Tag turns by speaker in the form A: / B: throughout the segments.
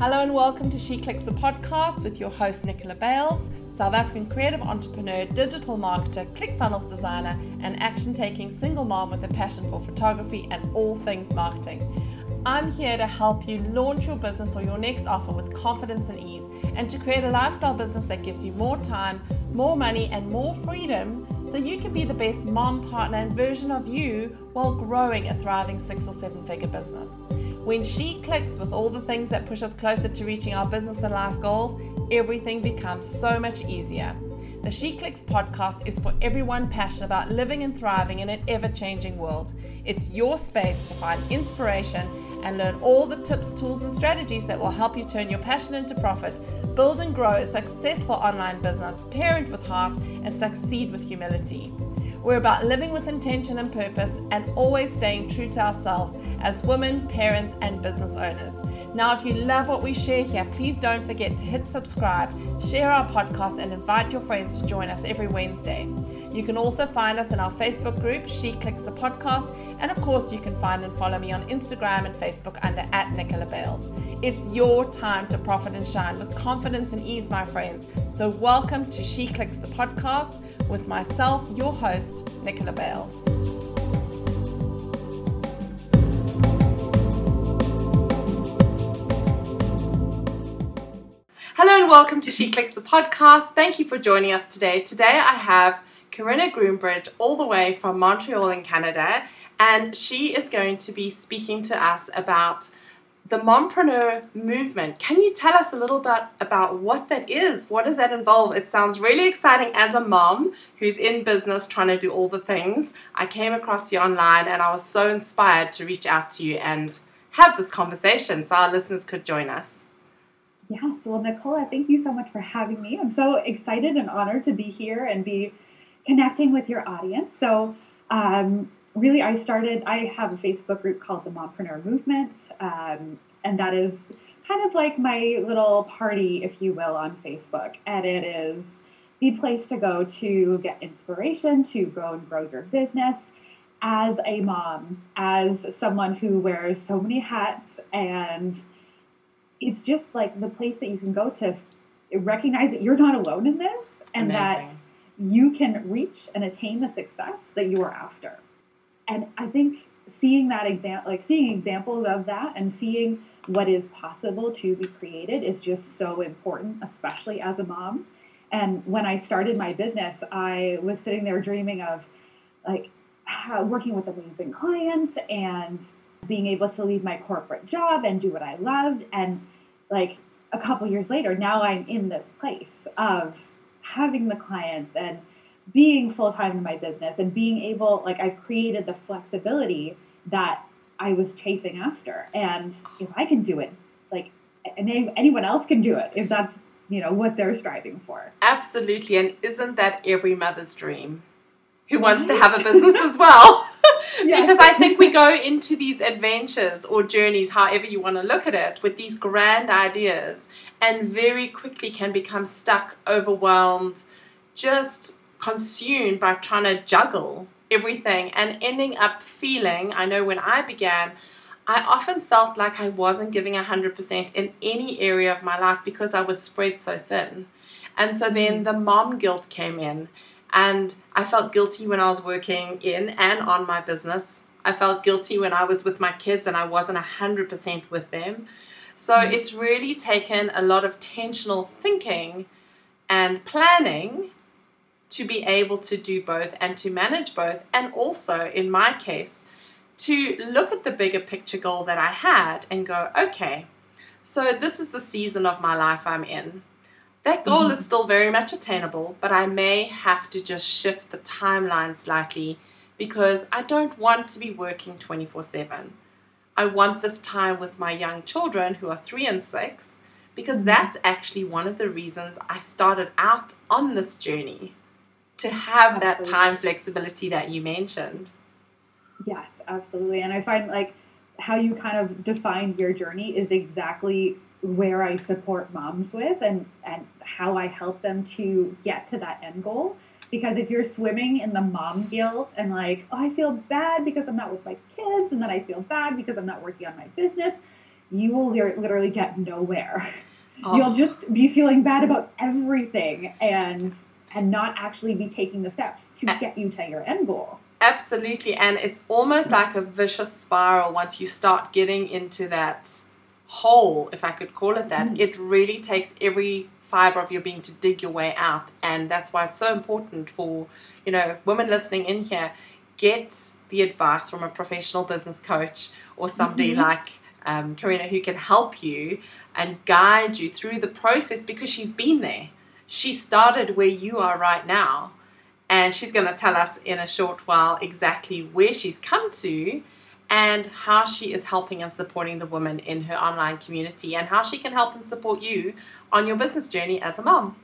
A: Hello and welcome to She Clicks the podcast with your host Nicola Bales, South African creative entrepreneur, digital marketer, ClickFunnels designer, and action taking single mom with a passion for photography and all things marketing. I'm here to help you launch your business or your next offer with confidence and ease, and to create a lifestyle business that gives you more time, more money, and more freedom so you can be the best mom, partner, and version of you while growing a thriving six or seven figure business. When she clicks with all the things that push us closer to reaching our business and life goals, everything becomes so much easier. The She Clicks podcast is for everyone passionate about living and thriving in an ever changing world. It's your space to find inspiration and learn all the tips, tools, and strategies that will help you turn your passion into profit, build and grow a successful online business, parent with heart, and succeed with humility. We're about living with intention and purpose and always staying true to ourselves as women, parents, and business owners. Now, if you love what we share here, please don't forget to hit subscribe, share our podcast, and invite your friends to join us every Wednesday. You can also find us in our Facebook group, She Clicks the Podcast, and of course, you can find and follow me on Instagram and Facebook under at Nicola Bales. It's your time to profit and shine with confidence and ease, my friends. So, welcome to She Clicks the Podcast with myself, your host, Nicola Bales. And welcome to She Clicks the podcast. Thank you for joining us today. Today I have Corinna Groombridge all the way from Montreal in Canada, and she is going to be speaking to us about the mompreneur movement. Can you tell us a little bit about what that is? What does that involve? It sounds really exciting as a mom who's in business trying to do all the things. I came across you online and I was so inspired to reach out to you and have this conversation so our listeners could join us.
B: Yes, well, Nicola, thank you so much for having me. I'm so excited and honored to be here and be connecting with your audience. So, um, really, I started, I have a Facebook group called the Mompreneur Movement, um, and that is kind of like my little party, if you will, on Facebook. And it is the place to go to get inspiration, to grow and grow your business as a mom, as someone who wears so many hats and it's just like the place that you can go to recognize that you're not alone in this and Amazing. that you can reach and attain the success that you are after. And I think seeing that example, like seeing examples of that and seeing what is possible to be created is just so important, especially as a mom. And when I started my business, I was sitting there dreaming of like working with amazing clients and being able to leave my corporate job and do what I loved. And like a couple years later, now I'm in this place of having the clients and being full time in my business and being able, like, I've created the flexibility that I was chasing after. And if I can do it, like, and anyone else can do it if that's you know what they're striving for.
A: Absolutely, and isn't that every mother's dream? Who wants to have a business as well? because I think we go into these adventures or journeys, however you want to look at it, with these grand ideas and very quickly can become stuck, overwhelmed, just consumed by trying to juggle everything and ending up feeling. I know when I began, I often felt like I wasn't giving 100% in any area of my life because I was spread so thin. And so then mm. the mom guilt came in and I felt guilty when I was working in and on my business. I felt guilty when I was with my kids and I wasn't 100% with them. So mm-hmm. it's really taken a lot of tensional thinking and planning to be able to do both and to manage both. And also, in my case, to look at the bigger picture goal that I had and go, okay, so this is the season of my life I'm in. That goal mm-hmm. is still very much attainable, but I may have to just shift the timeline slightly because I don't want to be working 24 7. I want this time with my young children who are three and six because mm-hmm. that's actually one of the reasons I started out on this journey to have absolutely. that time flexibility that you mentioned.
B: Yes, absolutely. And I find like how you kind of defined your journey is exactly where I support moms with and, and how I help them to get to that end goal. Because if you're swimming in the mom guilt and like, oh, I feel bad because I'm not with my kids, and then I feel bad because I'm not working on my business, you will literally get nowhere.
A: Oh.
B: You'll just be feeling bad about everything and and not actually be taking the steps to get you to your end goal.
A: Absolutely. And it's almost like a vicious spiral once you start getting into that hole, if I could call it that.
B: Mm.
A: It really takes every fiber of your being to dig your way out. And that's why it's so important for, you know, women listening in here, get the advice from a professional business coach or somebody
B: Mhm.
A: like um, Karina who can help you and guide you through the process because she's been there. She started where you are right now. And she's going to tell us in a short while exactly where she's come to and how she is helping and supporting the women in her online community and how she can help and support you on your business journey as a mom.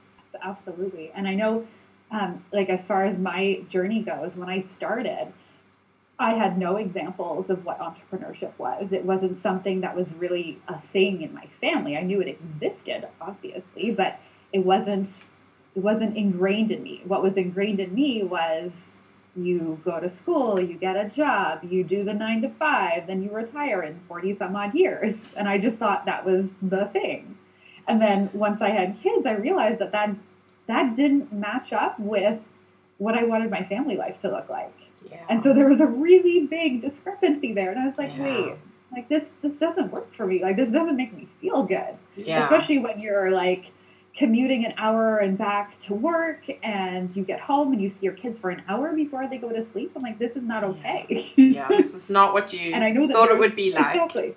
B: Absolutely. And I know, um, like, as far as my journey goes, when I started, I had no examples of what entrepreneurship was. It wasn't something that was really a thing in my family. I knew it existed, obviously, but it wasn't it wasn't ingrained in me. What was ingrained in me was you go to school, you get a job, you do the nine to five, then you retire in 40 some odd years. And I just thought that was the thing. And then once I had kids, I realized that that, that didn't match up with what I wanted my family life to look like.
A: Yeah.
B: And so there was a really big discrepancy there. And I was like,
A: Yeah.
B: wait, like this this doesn't work for me. Like this doesn't make me feel good.
A: yeah.
B: Especially when you're like commuting an hour and back to work and you get home and you see your kids for an hour before they go to sleep. I'm like, this is not okay.
A: yeah, this is not what you
B: and I know that
A: thought it would be like.
B: Exactly.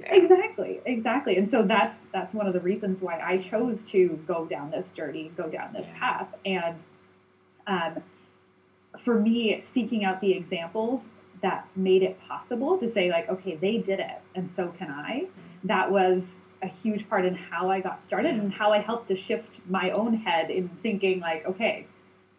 A: Yeah.
B: Exactly, exactly. And so that's that's one of the reasons why I chose to go down this journey, go down this
A: Yeah.
B: path. And um, for me, seeking out the examples that made it possible to say, like, okay, they did it, and so can I. That was a huge part in how I got started and how I helped to shift my own head in thinking, like, okay,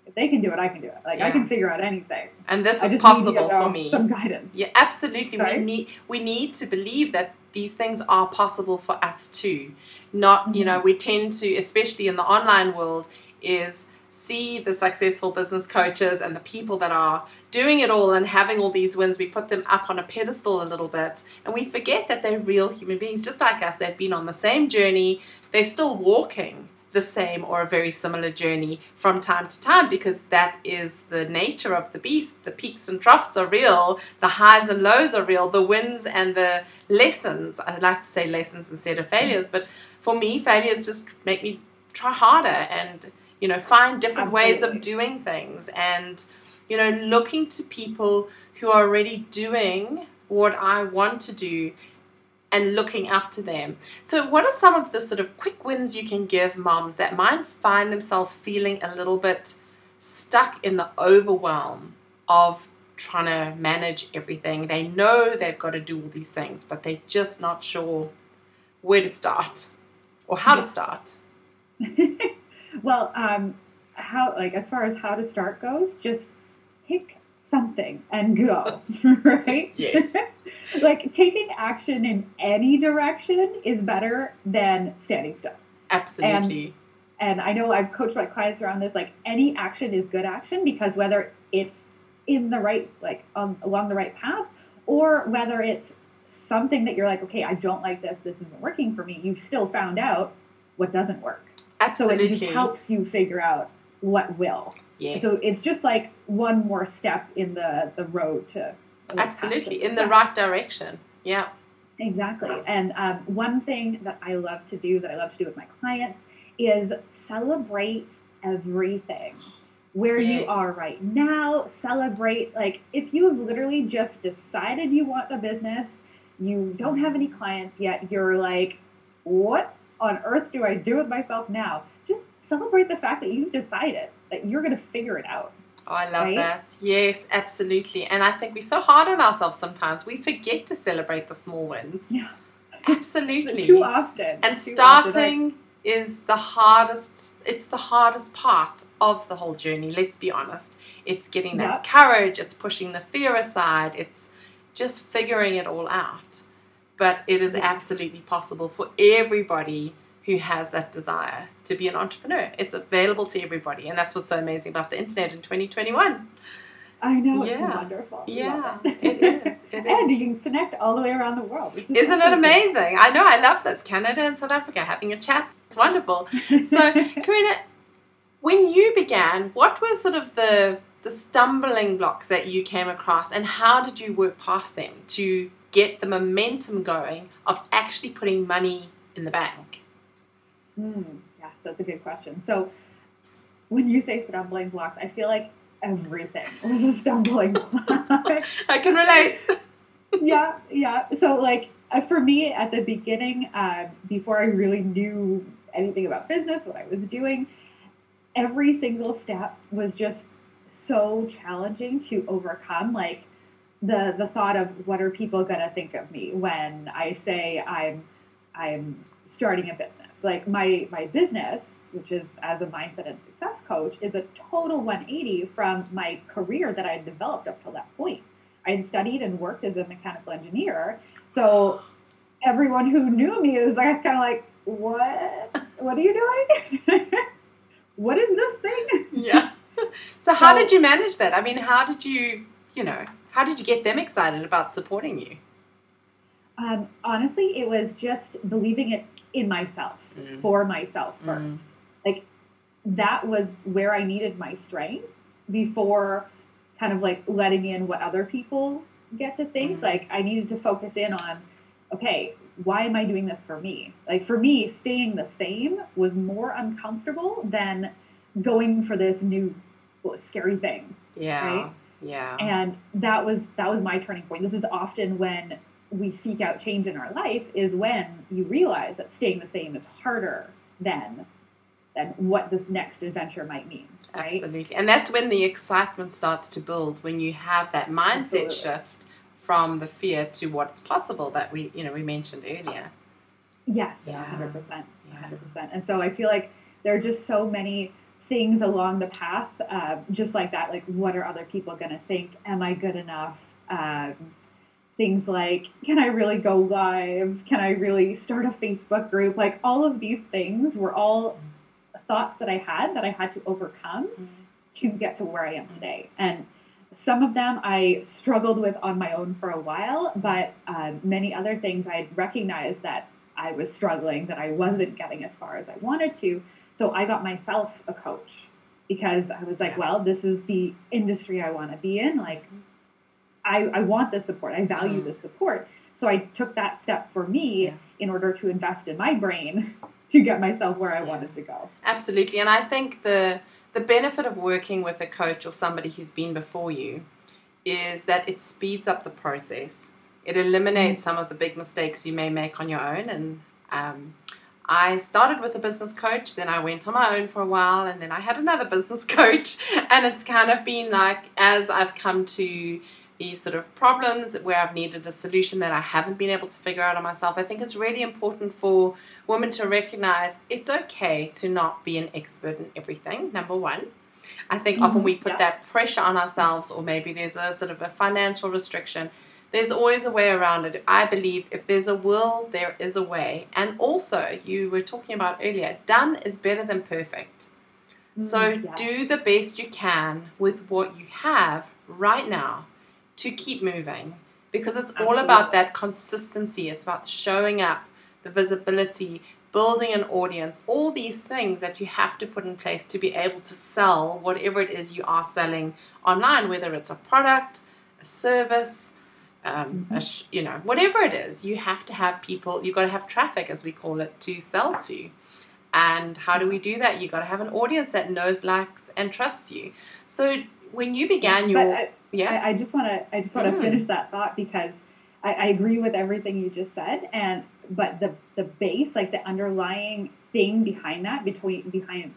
B: if they can do it, I can do it. Like, I can figure out anything.
A: And this
B: I
A: is
B: just need, you
A: possible for me.
B: Some guidance.
A: Yeah, absolutely.
B: Sorry?
A: We need we need to believe that these things are possible for us too. Not, you mm-hmm. know, we tend to, especially in the online world, is see the successful business coaches and the people that are doing it all and having all these wins. We put them up on a pedestal a little bit, and we forget that they're real human beings, just like us. They've been on the same journey. They're still walking the same or a very similar journey from time to time because that is the nature of the beast. The peaks and troughs are real, the highs and lows are real, the wins and the lessons. I like to say lessons instead of failures, but for me, failures just make me try harder and you know find different ways of doing things and you know looking to people who are already doing what I want to do and looking up to them. So, what are some of the sort of quick wins you can give moms that might find themselves feeling a little bit stuck in the overwhelm of trying to manage everything? They know they've got to do all these things, but they're just not sure where to start or how to start.
B: well, um, how like as far as how to start goes, just pick something and go, right?
A: Yes.
B: like taking action in any direction is better than standing still.
A: Absolutely.
B: And I know I've coached my clients around this. Like any action is good action because whether it's in the right, like um, along the right path, or whether it's something that you're like, okay, I don't like this. This isn't working for me. You've still found out what doesn't work.
A: Absolutely.
B: So it just helps you figure out what will.
A: yes.
B: So it's just like one more step in the the road to to
A: Absolutely. In the right direction. Yeah.
B: Exactly. And um, one thing that I love to do, that I love to do with my clients, is celebrate everything. Where you are right now, celebrate. Like, if you have literally just decided you want the business, you don't have any clients yet, you're like, what on earth do I do with myself now? Just celebrate the fact that you've decided that you're going to figure it out.
A: Oh, I love
B: Right?
A: that. Yes, absolutely. And I think we're so hard on ourselves sometimes. We forget to celebrate the small wins.
B: Yeah.
A: Absolutely.
B: Too often.
A: and
B: Too often.
A: starting is the hardest it's the hardest part of the whole journey let's be honest it's getting that
B: Yep.
A: courage it's pushing the fear aside it's just figuring it all out but it is absolutely possible for everybody who has that desire to be an entrepreneur it's available to everybody and that's what's so amazing about the internet in 2021
B: I know, it's
A: Yeah.
B: wonderful.
A: Yeah
B: it.
A: it is
B: It and is. you can connect all the way around the world.
A: Is Isn't it amazing? I know, I love this. Canada and South Africa having a chat. It's wonderful. So, Karina, when you began, what were sort of the the stumbling blocks that you came across and how did you work past them to get the momentum going of actually putting money in the bank?
B: Mm, yes, that's a good question. So, when you say stumbling blocks, I feel like everything is a stumbling block.
A: I can relate.
B: yeah, yeah. So, like, uh, for me at the beginning, uh, before I really knew anything about business, what I was doing, every single step was just so challenging to overcome. Like, the the thought of what are people going to think of me when I say I'm I'm starting a business. Like my my business, which is as a mindset and success coach, is a total 180 from my career that I had developed up till that point. I had studied and worked as a mechanical engineer, so everyone who knew me was like kind of like, "What? What are you doing? what is this thing?"
A: Yeah. So how so, did you manage that? I mean, how did you, you know, how did you get them excited about supporting you?
B: Um, honestly, it was just believing it in myself, mm. for myself mm. first. Mm. Like that was where I needed my strength before kind of like letting in what other people get to think. Mm. Like I needed to focus in on, okay, why am I doing this for me? Like for me, staying the same was more uncomfortable than going for this new scary thing.
A: Yeah.
B: Right?
A: Yeah.
B: And that was that was my turning point. This is often when we seek out change in our life is when you realize that staying the same is harder than than what this next adventure might mean. Right?
A: Absolutely. And that's when the excitement starts to build when you have that mindset Absolutely. shift from the fear to what's possible that we you know we mentioned earlier.
B: Yes, yeah. 100%. 100%. And so I feel like there are just so many things along the path, uh, just like that. Like, what are other people going to think? Am I good enough? Um, things like, can I really go live? Can I really start a Facebook group? Like, all of these things were all thoughts that I had that I had to overcome mm-hmm. to get to where I am today. And some of them I struggled with on my own for a while, but uh, many other things I had recognized that I was struggling, that I wasn't getting as far as I wanted to. So I got myself a coach because I was like, well, this is the industry I want to be in. Like, I, I want the support. I value mm. the support. So I took that step for me yeah. in order to invest in my brain to get myself where I yeah. wanted to go.
A: Absolutely. And I think the the benefit of working with a coach or somebody who's been before you is that it speeds up the process. It eliminates mm. some of the big mistakes you may make on your own and um, I started with a business coach, then I went on my own for a while, and then I had another business coach. And it's kind of been like as I've come to these sort of problems where I've needed a solution that I haven't been able to figure out on myself, I think it's really important for women to recognize it's okay to not be an expert in everything, number one. I think mm-hmm. often we put yeah. that pressure on ourselves, or maybe there's a sort of a financial restriction there's always a way around it. I believe if there's a will, there is a way. And also, you were talking about earlier, done is better than perfect. Mm, so yeah. do the best you can with what you have right now to keep moving because it's Absolutely. all about that consistency. It's about showing up, the visibility, building an audience, all these things that you have to put in place to be able to sell whatever it is you are selling online, whether it's a product, a service, um, mm-hmm. sh- you know, whatever it is, you have to have people, you've got to have traffic, as we call it, to sell to. And how do we do that? You've got to have an audience that knows, likes, and trusts you. So when you began your,
B: I, yeah, I, I, just want to, I just want to mm. finish that thought because I, I agree with everything you just said, and but the the base, like the underlying thing behind that, between behind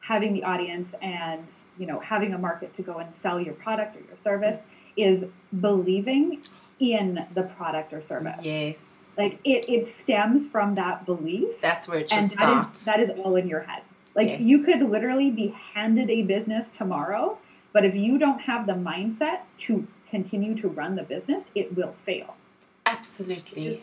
B: having the audience and you know having a market to go and sell your product or your service is believing in the product or service.
A: Yes.
B: Like it, it stems from that belief.
A: That's where it should
B: and
A: start.
B: That is, that is all in your head. Like yes. you could literally be handed a business tomorrow, but if you don't have the mindset to continue to run the business, it will fail.
A: Absolutely.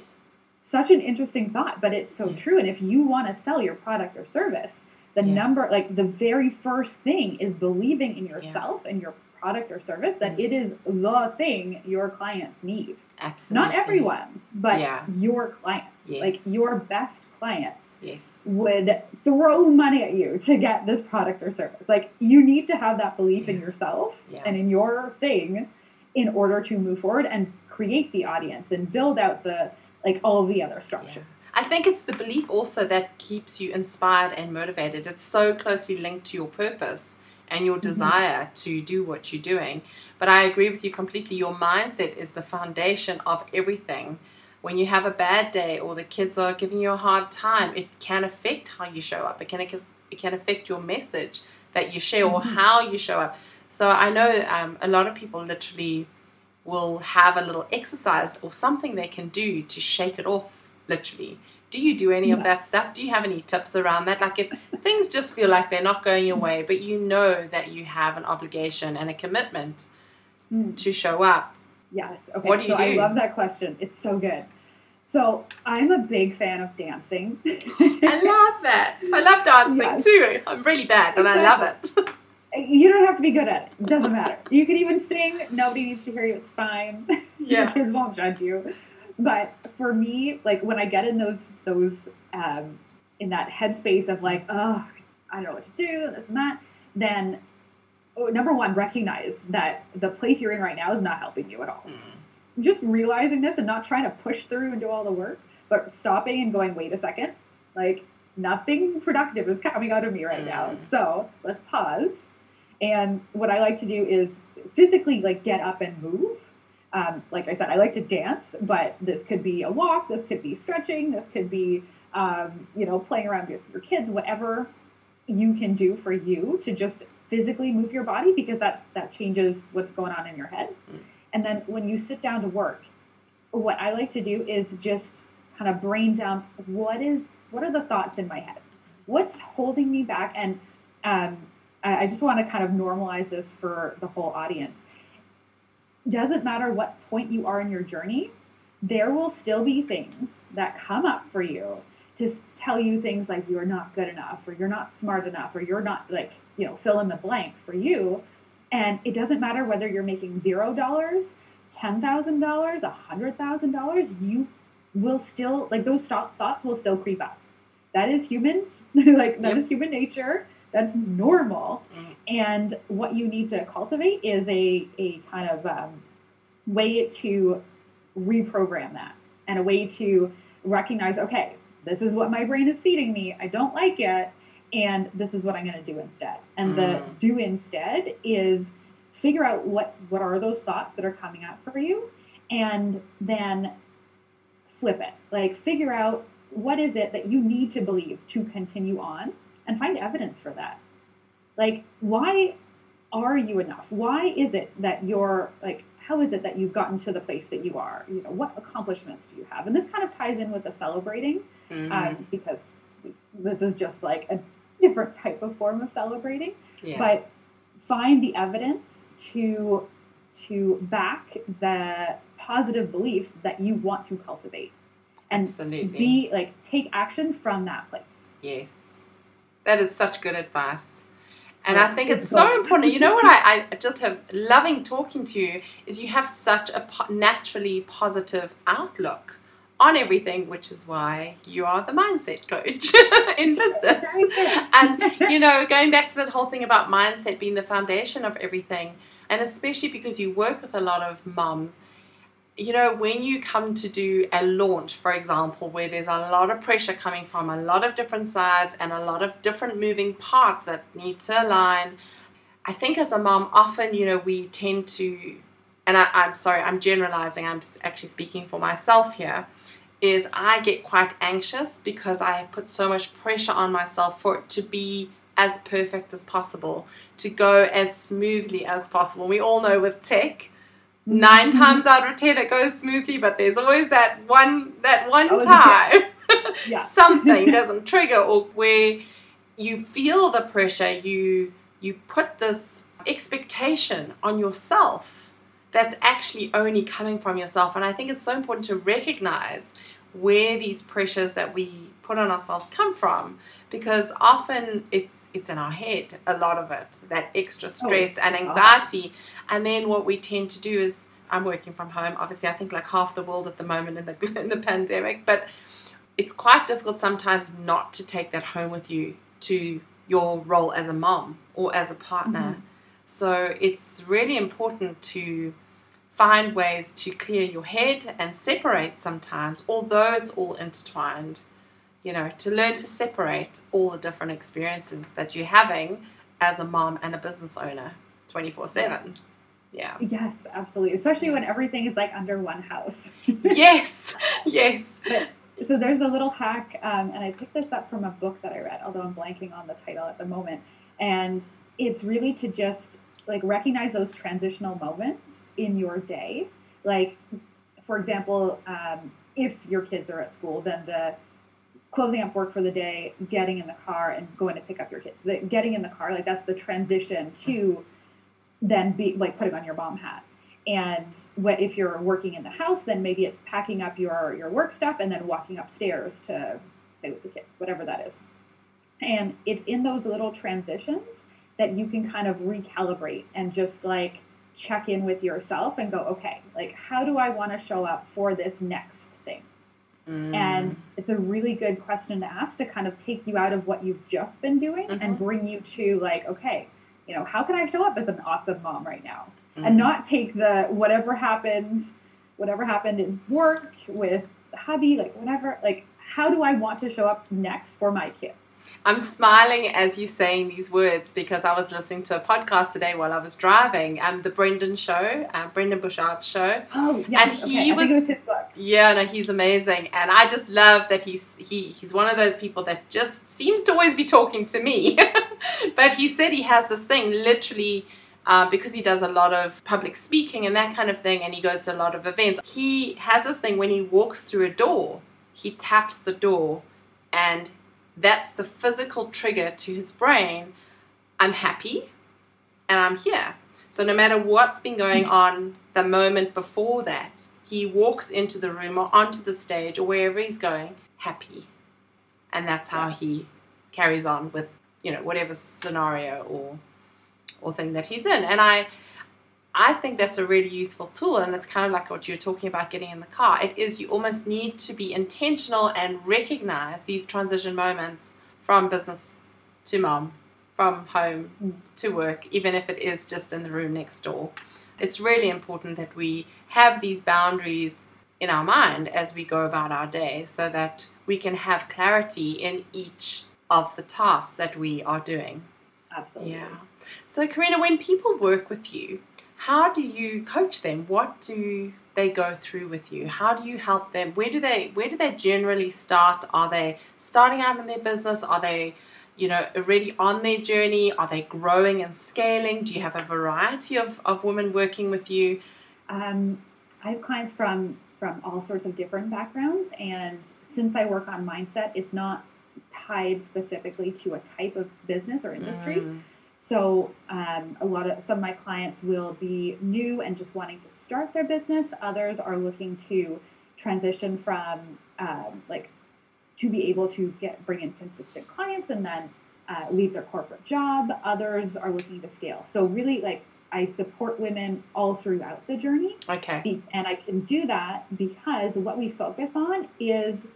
B: Such an interesting thought, but it's so yes. true. And if you want to sell your product or service, the yeah. number, like the very first thing is believing in yourself yeah. and your product or service that mm. it is the thing your clients need.
A: Absolutely.
B: Not everyone, but
A: Yeah.
B: your clients.
A: Yes.
B: Like your best clients
A: Yes.
B: would throw money at you to get this product or service. Like you need to have that belief in yourself
A: Yeah.
B: and in your thing in order to move forward and create the audience and build out the like all the other structures.
A: I think it's the belief also that keeps you inspired and motivated. It's so closely linked to your purpose and your desire to do what you're doing. But I agree with you completely. Your mindset is the foundation of everything. When you have a bad day or the kids are giving you a hard time, it can affect how you show up. It can it can affect your message that you share or
B: Mhm.
A: how you show up. So I know um, a lot of people literally will have a little exercise or something they can do to shake it off literally do you do any of that stuff do you have any tips around that like if things just feel like they're not going your way but you know that you have an obligation and a commitment
B: Mm.
A: to show up
B: Yes. Okay.
A: What do you
B: so I love that question. It's so good. So I'm a big fan of dancing.
A: i love that i love dancing
B: Yes.
A: too i'm really bad but i love it
B: You don't have to be good at it. It doesn't matter. You can even sing. Nobody needs to hear you. It's fine. Your
A: Yeah.
B: kids won't judge you. But for me, like when I get in those those um, in that headspace of like, oh, I don't know what to do, this and that, then oh, number one, recognize that the place you're in right now is not helping you at all. Just realizing this and not trying to push through and do all the work, but stopping and going, wait a second, like nothing productive is coming out of me right now.
A: Mm.
B: So let's pause. And what I like to do is physically like get up and move. Um, like I said, I like to dance, but this could be a walk, this could be stretching, this could be um, you know playing around with your kids, whatever you can do for you to just physically move your body because that that changes what's going on in your head.
A: Mm.
B: And then when you sit down to work, what I like to do is just kind of brain dump what is what are the thoughts in my head? What's holding me back? And um, I, I just want to kind of normalize this for the whole audience. Doesn't matter what point you are in your journey, there will still be things that come up for you to tell you things like you're not good enough or you're not smart enough or you're not like you know fill in the blank for you. And it doesn't matter whether you're making zero dollars ten thousand dollars a hundred thousand dollars you will still like those thought- thoughts will still creep up. That is human like that is
A: Yep.
B: human nature that's normal.
A: Mm.
B: and what you need to cultivate is a, a kind of um, way to reprogram that and a way to recognize okay this is what my brain is feeding me. I don't like it. And this is what i'm going to do instead. And the
A: Mm.
B: do instead is figure out what what are those thoughts that are coming up for you and then flip it. Like figure out what is it that you need to believe to continue on and find evidence for that. Like why are you enough? Why is it that you're like how is it that you've gotten to the place that you are? You know what accomplishments do you have? And this kind of ties in with the celebrating
A: Mhm.
B: um, because this is just like a different type of form of celebrating.
A: Yeah.
B: but find the evidence to to back the positive beliefs that you want to cultivate. And
A: absolutely.
B: be like take action from that place.
A: Yes. That is such good advice. And I think
B: it's
A: so important. You know what I, I just have loving talking to you is you have such a po- naturally positive outlook on everything, which is why you are the mindset coach in business. and you know, going back to that whole thing about mindset being the foundation of everything, and especially because you work with a lot of mums, you know, when you come to do a launch, for example, where there's a lot of pressure coming from a lot of different sides and a lot of different moving parts that need to align, I think as a mom, often, you know, we tend to, and I, I'm sorry, I'm generalizing, I'm actually speaking for myself here, is I get quite anxious because I put so much pressure on myself for it to be as perfect as possible, to go as smoothly as possible. We all know with tech, nine
B: Mm-hmm.
A: times out of ten it goes smoothly, but there's always that one that one
B: Oh,
A: time
B: Yeah.
A: something doesn't trigger or where you feel the pressure, you you put this expectation on yourself that's actually only coming from yourself. And I think it's so important to recognize where these pressures that we put on ourselves come from because often it's it's in our head a lot of it that extra
B: Oh,
A: stress and anxiety. And then what we tend to do is I'm working from home obviously I think like half the world at the moment in the in the pandemic but it's quite difficult sometimes not to take that home with you to your role as a mom or as a partner. So it's really important to find ways to clear your head and separate sometimes, although it's all intertwined. You know, to learn to separate all the different experiences that you're having as a mom and a business owner 24 7. Yeah.
B: Yes, absolutely. Especially when everything is like under one house.
A: yes, yes.
B: so there's a little hack, um, and I picked this up from a book that I read, although I'm blanking on the title at the moment. And it's really to just like recognize those transitional moments in your day. Like, for example, um, if your kids are at school, then the closing up work for the day, getting in the car, and going to pick up your kids. The, getting in the car, like that's the transition to then be like putting on your mom hat. And what if you're working in the house, then maybe it's packing up your your work stuff and then walking upstairs to play with the kids, whatever that is. And it's in those little transitions that you can kind of recalibrate and just like check in with yourself and go, okay, like how do I want to show up for this next thing?
A: Mm.
B: And it's a really good question to ask to kind of take you out of what you've just been doing
A: Mhm.
B: and bring you to like, okay, you know, how can I show up as an awesome mom right now?
A: Mm.
B: And not take the whatever happened, whatever happened in work with hubby, like whatever, like how do I want to show up next for my kids?
A: I'm smiling as you're saying these words because I was listening to a podcast today while I was driving, um, the Brendon show, uh, Brendon Burchard's show.
B: Oh, yes.
A: And
B: okay.
A: he
B: I
A: was-
B: was his book.
A: Yeah, no, he's amazing, and I just love that he's he he's one of those people that just seems to always be talking to me. but he said he has this thing, literally, uh, because he does a lot of public speaking and that kind of thing, and he goes to a lot of events. He has this thing when he walks through a door, he taps the door, and that's the physical trigger to his brain. I'm happy, and I'm here. So no matter what's been going on the moment before that, he walks into the room or onto the stage or wherever he's going happy. And that's how he carries on with, you know, whatever scenario or or thing that he's in. And I I think that's a really useful tool and it's kind of like what you're talking about getting in the car. It is you almost need to be intentional and recognize these transition moments from business to mom, from home mm. to work, even if it is just in the room next door. It's really important that we have these boundaries in our mind as we go about our day so that we can have clarity in each of the tasks that we are doing.
B: Absolutely.
A: Yeah. So, Karina, when people work with you, how do you coach them? What do they go through with you? How do you help them? Where do they where do they generally start? Are they starting out in their business? Are they, you know, already on their journey? Are they growing and scaling? Do you have a variety of, of women working with you?
B: Um, I have clients from from all sorts of different backgrounds, and since I work on mindset, it's not tied specifically to a type of business or industry.
A: Mm,
B: So um, a lot of some of my clients will be new and just wanting to start their business. Others are looking to transition from um, like to be able to get bring in consistent clients and then uh, leave their corporate job. Others are looking to scale. So really, like I support women all throughout the journey,
A: okay.
B: be, and I can do that because what we focus on is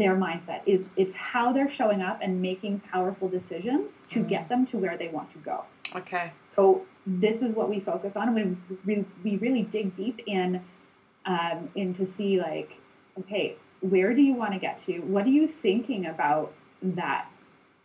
B: their mindset is it's how they're showing up and making powerful decisions to
A: Mm.
B: get them to where they want to go.
A: Okay.
B: so this is what we focus on we, we, we really dig deep in um, in to see like okay where do you want to get to? What are you thinking about that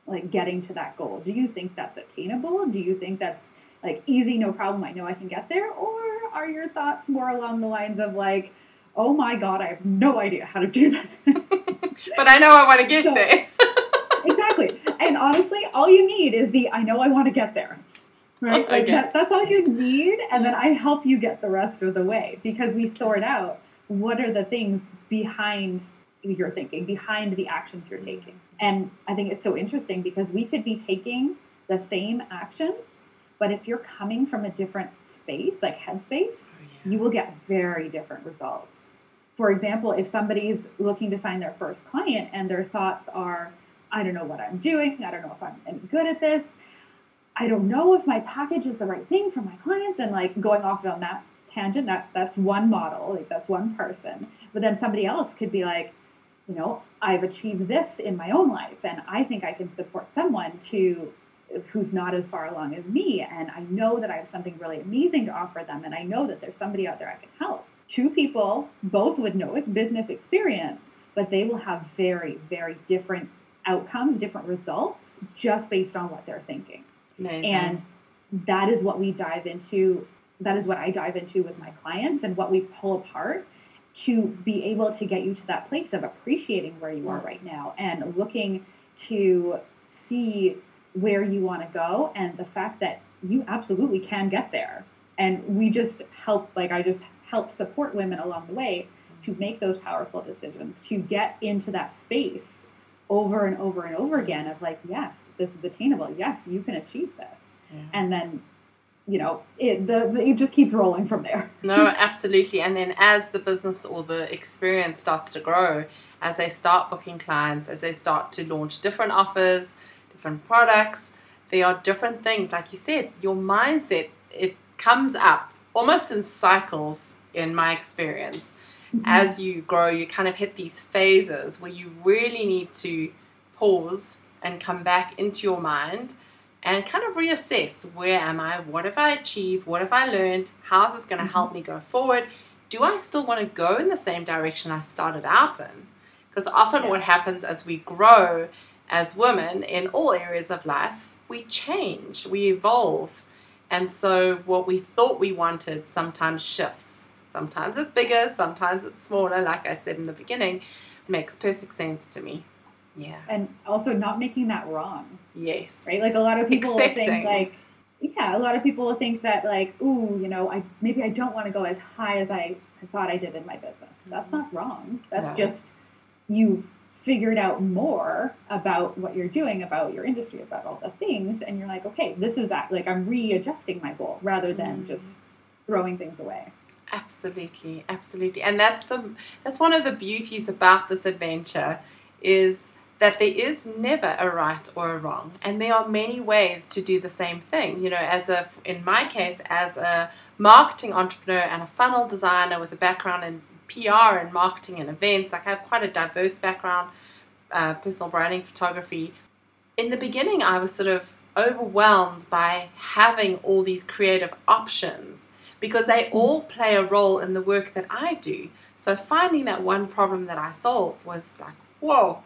B: like getting to that goal? Do you think that's attainable? Do you think that's like easy no problem i know i can get there? Or are your thoughts more along the lines of like oh my god i have no idea how to do that
A: But I know I want to get
B: So-
A: there.
B: exactly. And honestly, all you need is the I know I want to get there. Right? Oh, like
A: Okay.
B: that, that's all you need. And then I help you get the rest of the way because we sort out what are the things behind your thinking, behind the actions you're mm-hmm. taking. And I think it's so interesting because we could be taking the same actions, but if you're coming from a different space, like headspace, oh, you will get very different results for example, if somebody's looking to sign their first client and their thoughts are, I don't know what I'm doing, I don't know if I'm any good at this, I don't know if my package is the right thing for my clients, and like going off on that tangent, that that's one model, like that's one person. But then somebody else could be like, you know, I've achieved this in my own life, and I think I can support someone to who's not as far along as me, and I know that I have something really amazing to offer them, and I know that there's somebody out there I can help two people, both with no business experience, but they will have very, very different outcomes, different results just based on what they're thinking.
A: Amazing.
B: And that is what we dive into. That is what I dive into with my clients and what we pull apart to be able to get you to that place of appreciating where you are mm. right now and looking to see where you want to go and the fact that you absolutely can get there. And we just help, like, I just help support women along the way to make those powerful decisions, to get into that space over and over and over again of like, yes, this is attainable. Yes, you can achieve this. Yeah. And then, you know, it the, the, it just keeps rolling from there.
A: no, absolutely. And then as the business or the experience starts to grow, as they start booking clients, as they start to launch different offers, different products, there are different things. Like you said, your mindset it comes up almost in cycles in my experience. Mm-hmm. As you grow, you kind of hit these phases where you really need to pause and come back into your mind and kind of reassess where am I? What have I achieved? What have I learned? How is this going to mm-hmm. help me go forward? Do I still want to go in the same direction I started out in? Because often, yeah. what happens as we grow as women in all areas of life, we change, we evolve. And so, what we thought we wanted sometimes shifts. Sometimes it's bigger, sometimes it's smaller, like I said in the beginning. Makes perfect sense to me. Yeah.
B: And also not making that wrong.
A: Yes.
B: Right? Like a lot of people will think like yeah, a lot of people think that like, ooh, you know, I maybe I don't want to go as high as I thought I did in my business. That's not wrong. That's no. just you've figured out more about what you're doing, about your industry, about all the things, and you're like, okay, this is like I'm readjusting my goal rather than mm. just throwing things away.
A: Absolutely, absolutely. And that's the that's one of the beauties about this adventure is that there is never a right or a wrong. And there are many ways to do the same thing. You know as a in my case as a marketing entrepreneur and a funnel designer with a background in pr and marketing and events like i have quite a diverse background uh, personal branding photography. In the beginning i was sort of overwhelmed by having all these creative options because they all play a role in the work that I do. So finding that one problem that I solve was like, whoa,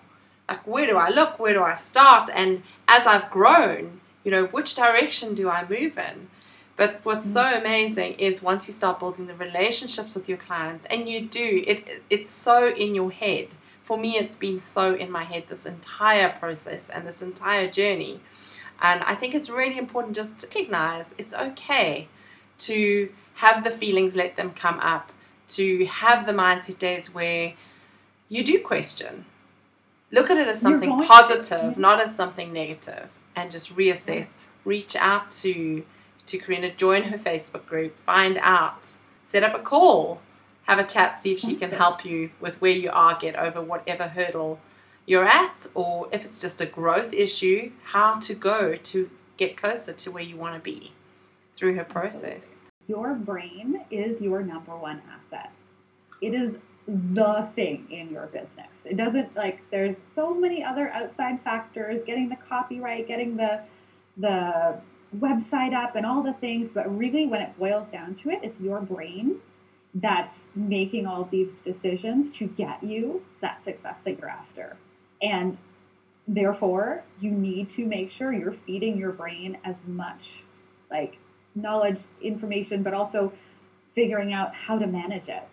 A: like where do I look? Where do I start? And as I've grown, you know, which direction do I move in? But what's so mm. amazing is once you start building the relationships with your clients, and you do, it it's so in your head. For me, it's been so in my head this entire process and this entire journey. And I think it's really important just to recognize it's okay to have the feelings, let them come up, to have the mindset days where you do question. Look at it as something positive, not as something negative, and just reassess. Reach out to to Karina, join her Facebook group, find out, set up a call, have a chat, see if she can help you with where you are, get over whatever hurdle you're at, or if it's just a growth issue, how to go to get closer to where you want to be through her process
B: your brain is your number one asset. It is the thing in your business. It doesn't like there's so many other outside factors, getting the copyright, getting the the website up and all the things, but really when it boils down to it, it's your brain that's making all these decisions to get you that success that you're after. And therefore, you need to make sure you're feeding your brain as much like knowledge, information, but also figuring out how to manage it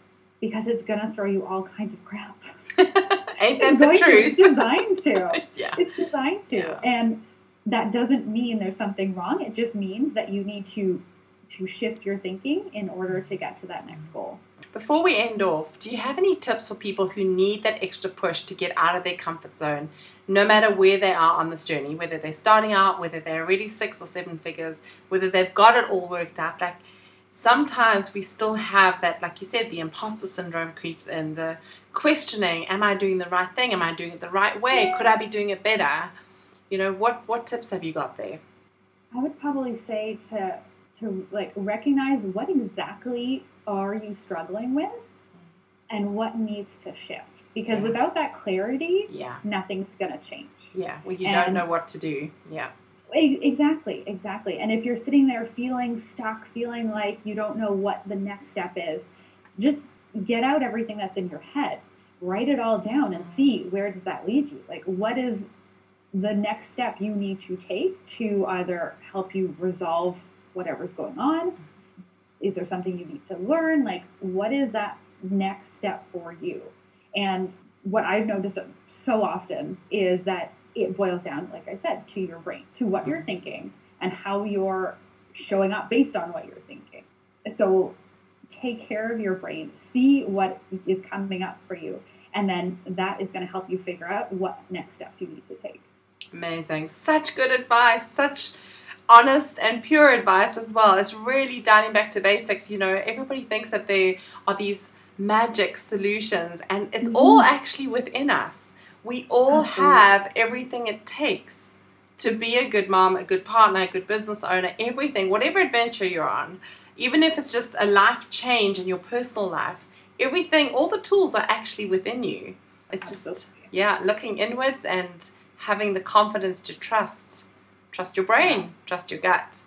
B: because it's going to throw you all kinds of crap.
A: Ain't that the truth?
B: It's designed to. yeah. It's designed to. Yeah. And that doesn't mean there's something wrong. It just means that you need to to shift your thinking in order to get to that next goal.
A: Before we end off, do you have any tips for people who need that extra push to get out of their comfort zone no matter where they are on this journey, whether they're starting out, whether they're already six or seven figures, whether they've got it all worked out. Like, sometimes we still have that, like you said, the imposter syndrome creeps in, the questioning, am I doing the right thing? Am I doing it the right way? Could I be doing it better? You know, what, what tips have you got there?
B: I would probably say to to like recognize what exactly are you struggling with and what needs to shift. Because
A: Yeah.
B: without that clarity,
A: Yeah.
B: nothing's gonna change.
A: Yeah. Well, you
B: And-
A: don't know what to do. Yeah.
B: Exactly, exactly. And if you're sitting there feeling stuck, feeling like you don't know what the next step is, just get out everything that's in your head. Write it all down and mm-hmm. see where does that lead you? Like what is the next step you need to take to either help you resolve whatever's going on? Mm-hmm. Is there something you need to learn? Like what is that next step for you? And what I've noticed so often is that it boils down, like I said, to your brain, to what you're mm-hmm. thinking and how you're showing up based on what you're thinking. So take care of your brain, see what is coming up for you, and then that is going to help you figure out what next steps you need to take.
A: Amazing. Such good advice. Such honest and pure advice as well. It's really dialing back to basics. You know, everybody thinks that there are these magic solutions, and it's
B: Mhm.
A: all actually within us. We all
B: Absolutely.
A: have everything it takes to be a good mom, a good partner, a good business owner, everything, whatever adventure you're on, even if it's just a life change in your personal life, everything, all the tools are actually within you. It's just, yeah, looking inwards and having the confidence to trust, trust your brain, trust your gut,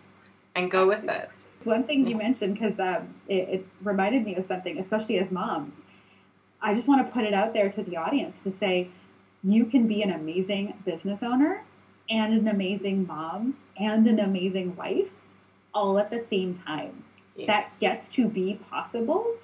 A: and go with it.
B: One thing you mentioned, because um, it, it reminded me of something, especially as moms. I just want to put it out there to the audience to say you can be an amazing business owner and an amazing mom and an amazing wife all at the same time.
A: Yes.
B: That gets to be possible.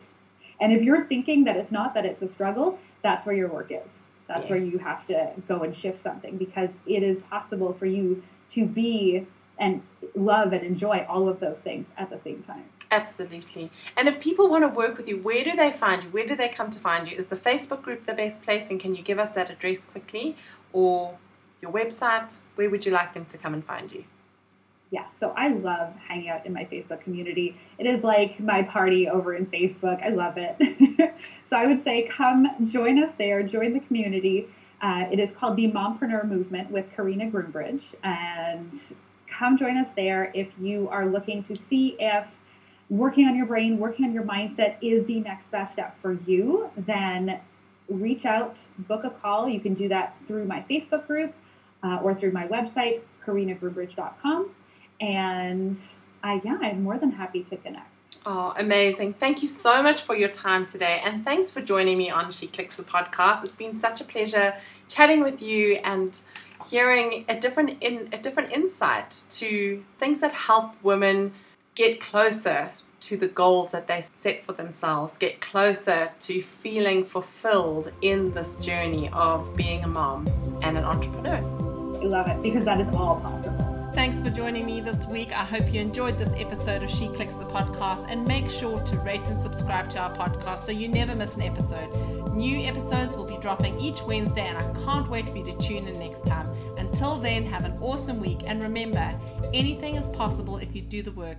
B: And if you're thinking that it's not, that it's a struggle, that's where your work is. That's where you have to go and shift something because it is possible for you to be and love and enjoy all of those things at the same time.
A: Absolutely. And if people want to work with you, where do they find you? Where do they come to find you? Is the Facebook group the best place? And can you give us that address quickly? Or your website? Where would you like them to come and find you?
B: Yeah, so I love hanging out in my Facebook community. It is like my party over in Facebook. I love it. so I would say come join us there, join the community. Uh, it is called the Mompreneur Movement with Karina Groombridge. And come join us there if you are looking to see if working on your brain, working on your mindset is the next best step for you. Then reach out, book a call. You can do that through my Facebook group uh, or through my website, karinagroombridge.com. And I, yeah, I'm more than happy to connect.
A: Oh, amazing. Thank you so much for your time today. And thanks for joining me on She Clicks the podcast. It's been such a pleasure chatting with you and hearing a different in a different insight to things that help women get closer to the goals that they set for themselves, get closer to feeling fulfilled in this journey of being a mom and an entrepreneur.
B: Love it because that is all possible.
A: Thanks for joining me this week. I hope you enjoyed this episode of She Clicks the podcast and make sure to rate and subscribe to our podcast so you never miss an episode. New episodes will be dropping each Wednesday and I can't wait for you to tune in next time. Until then, have an awesome week and remember, anything is possible if you do the work.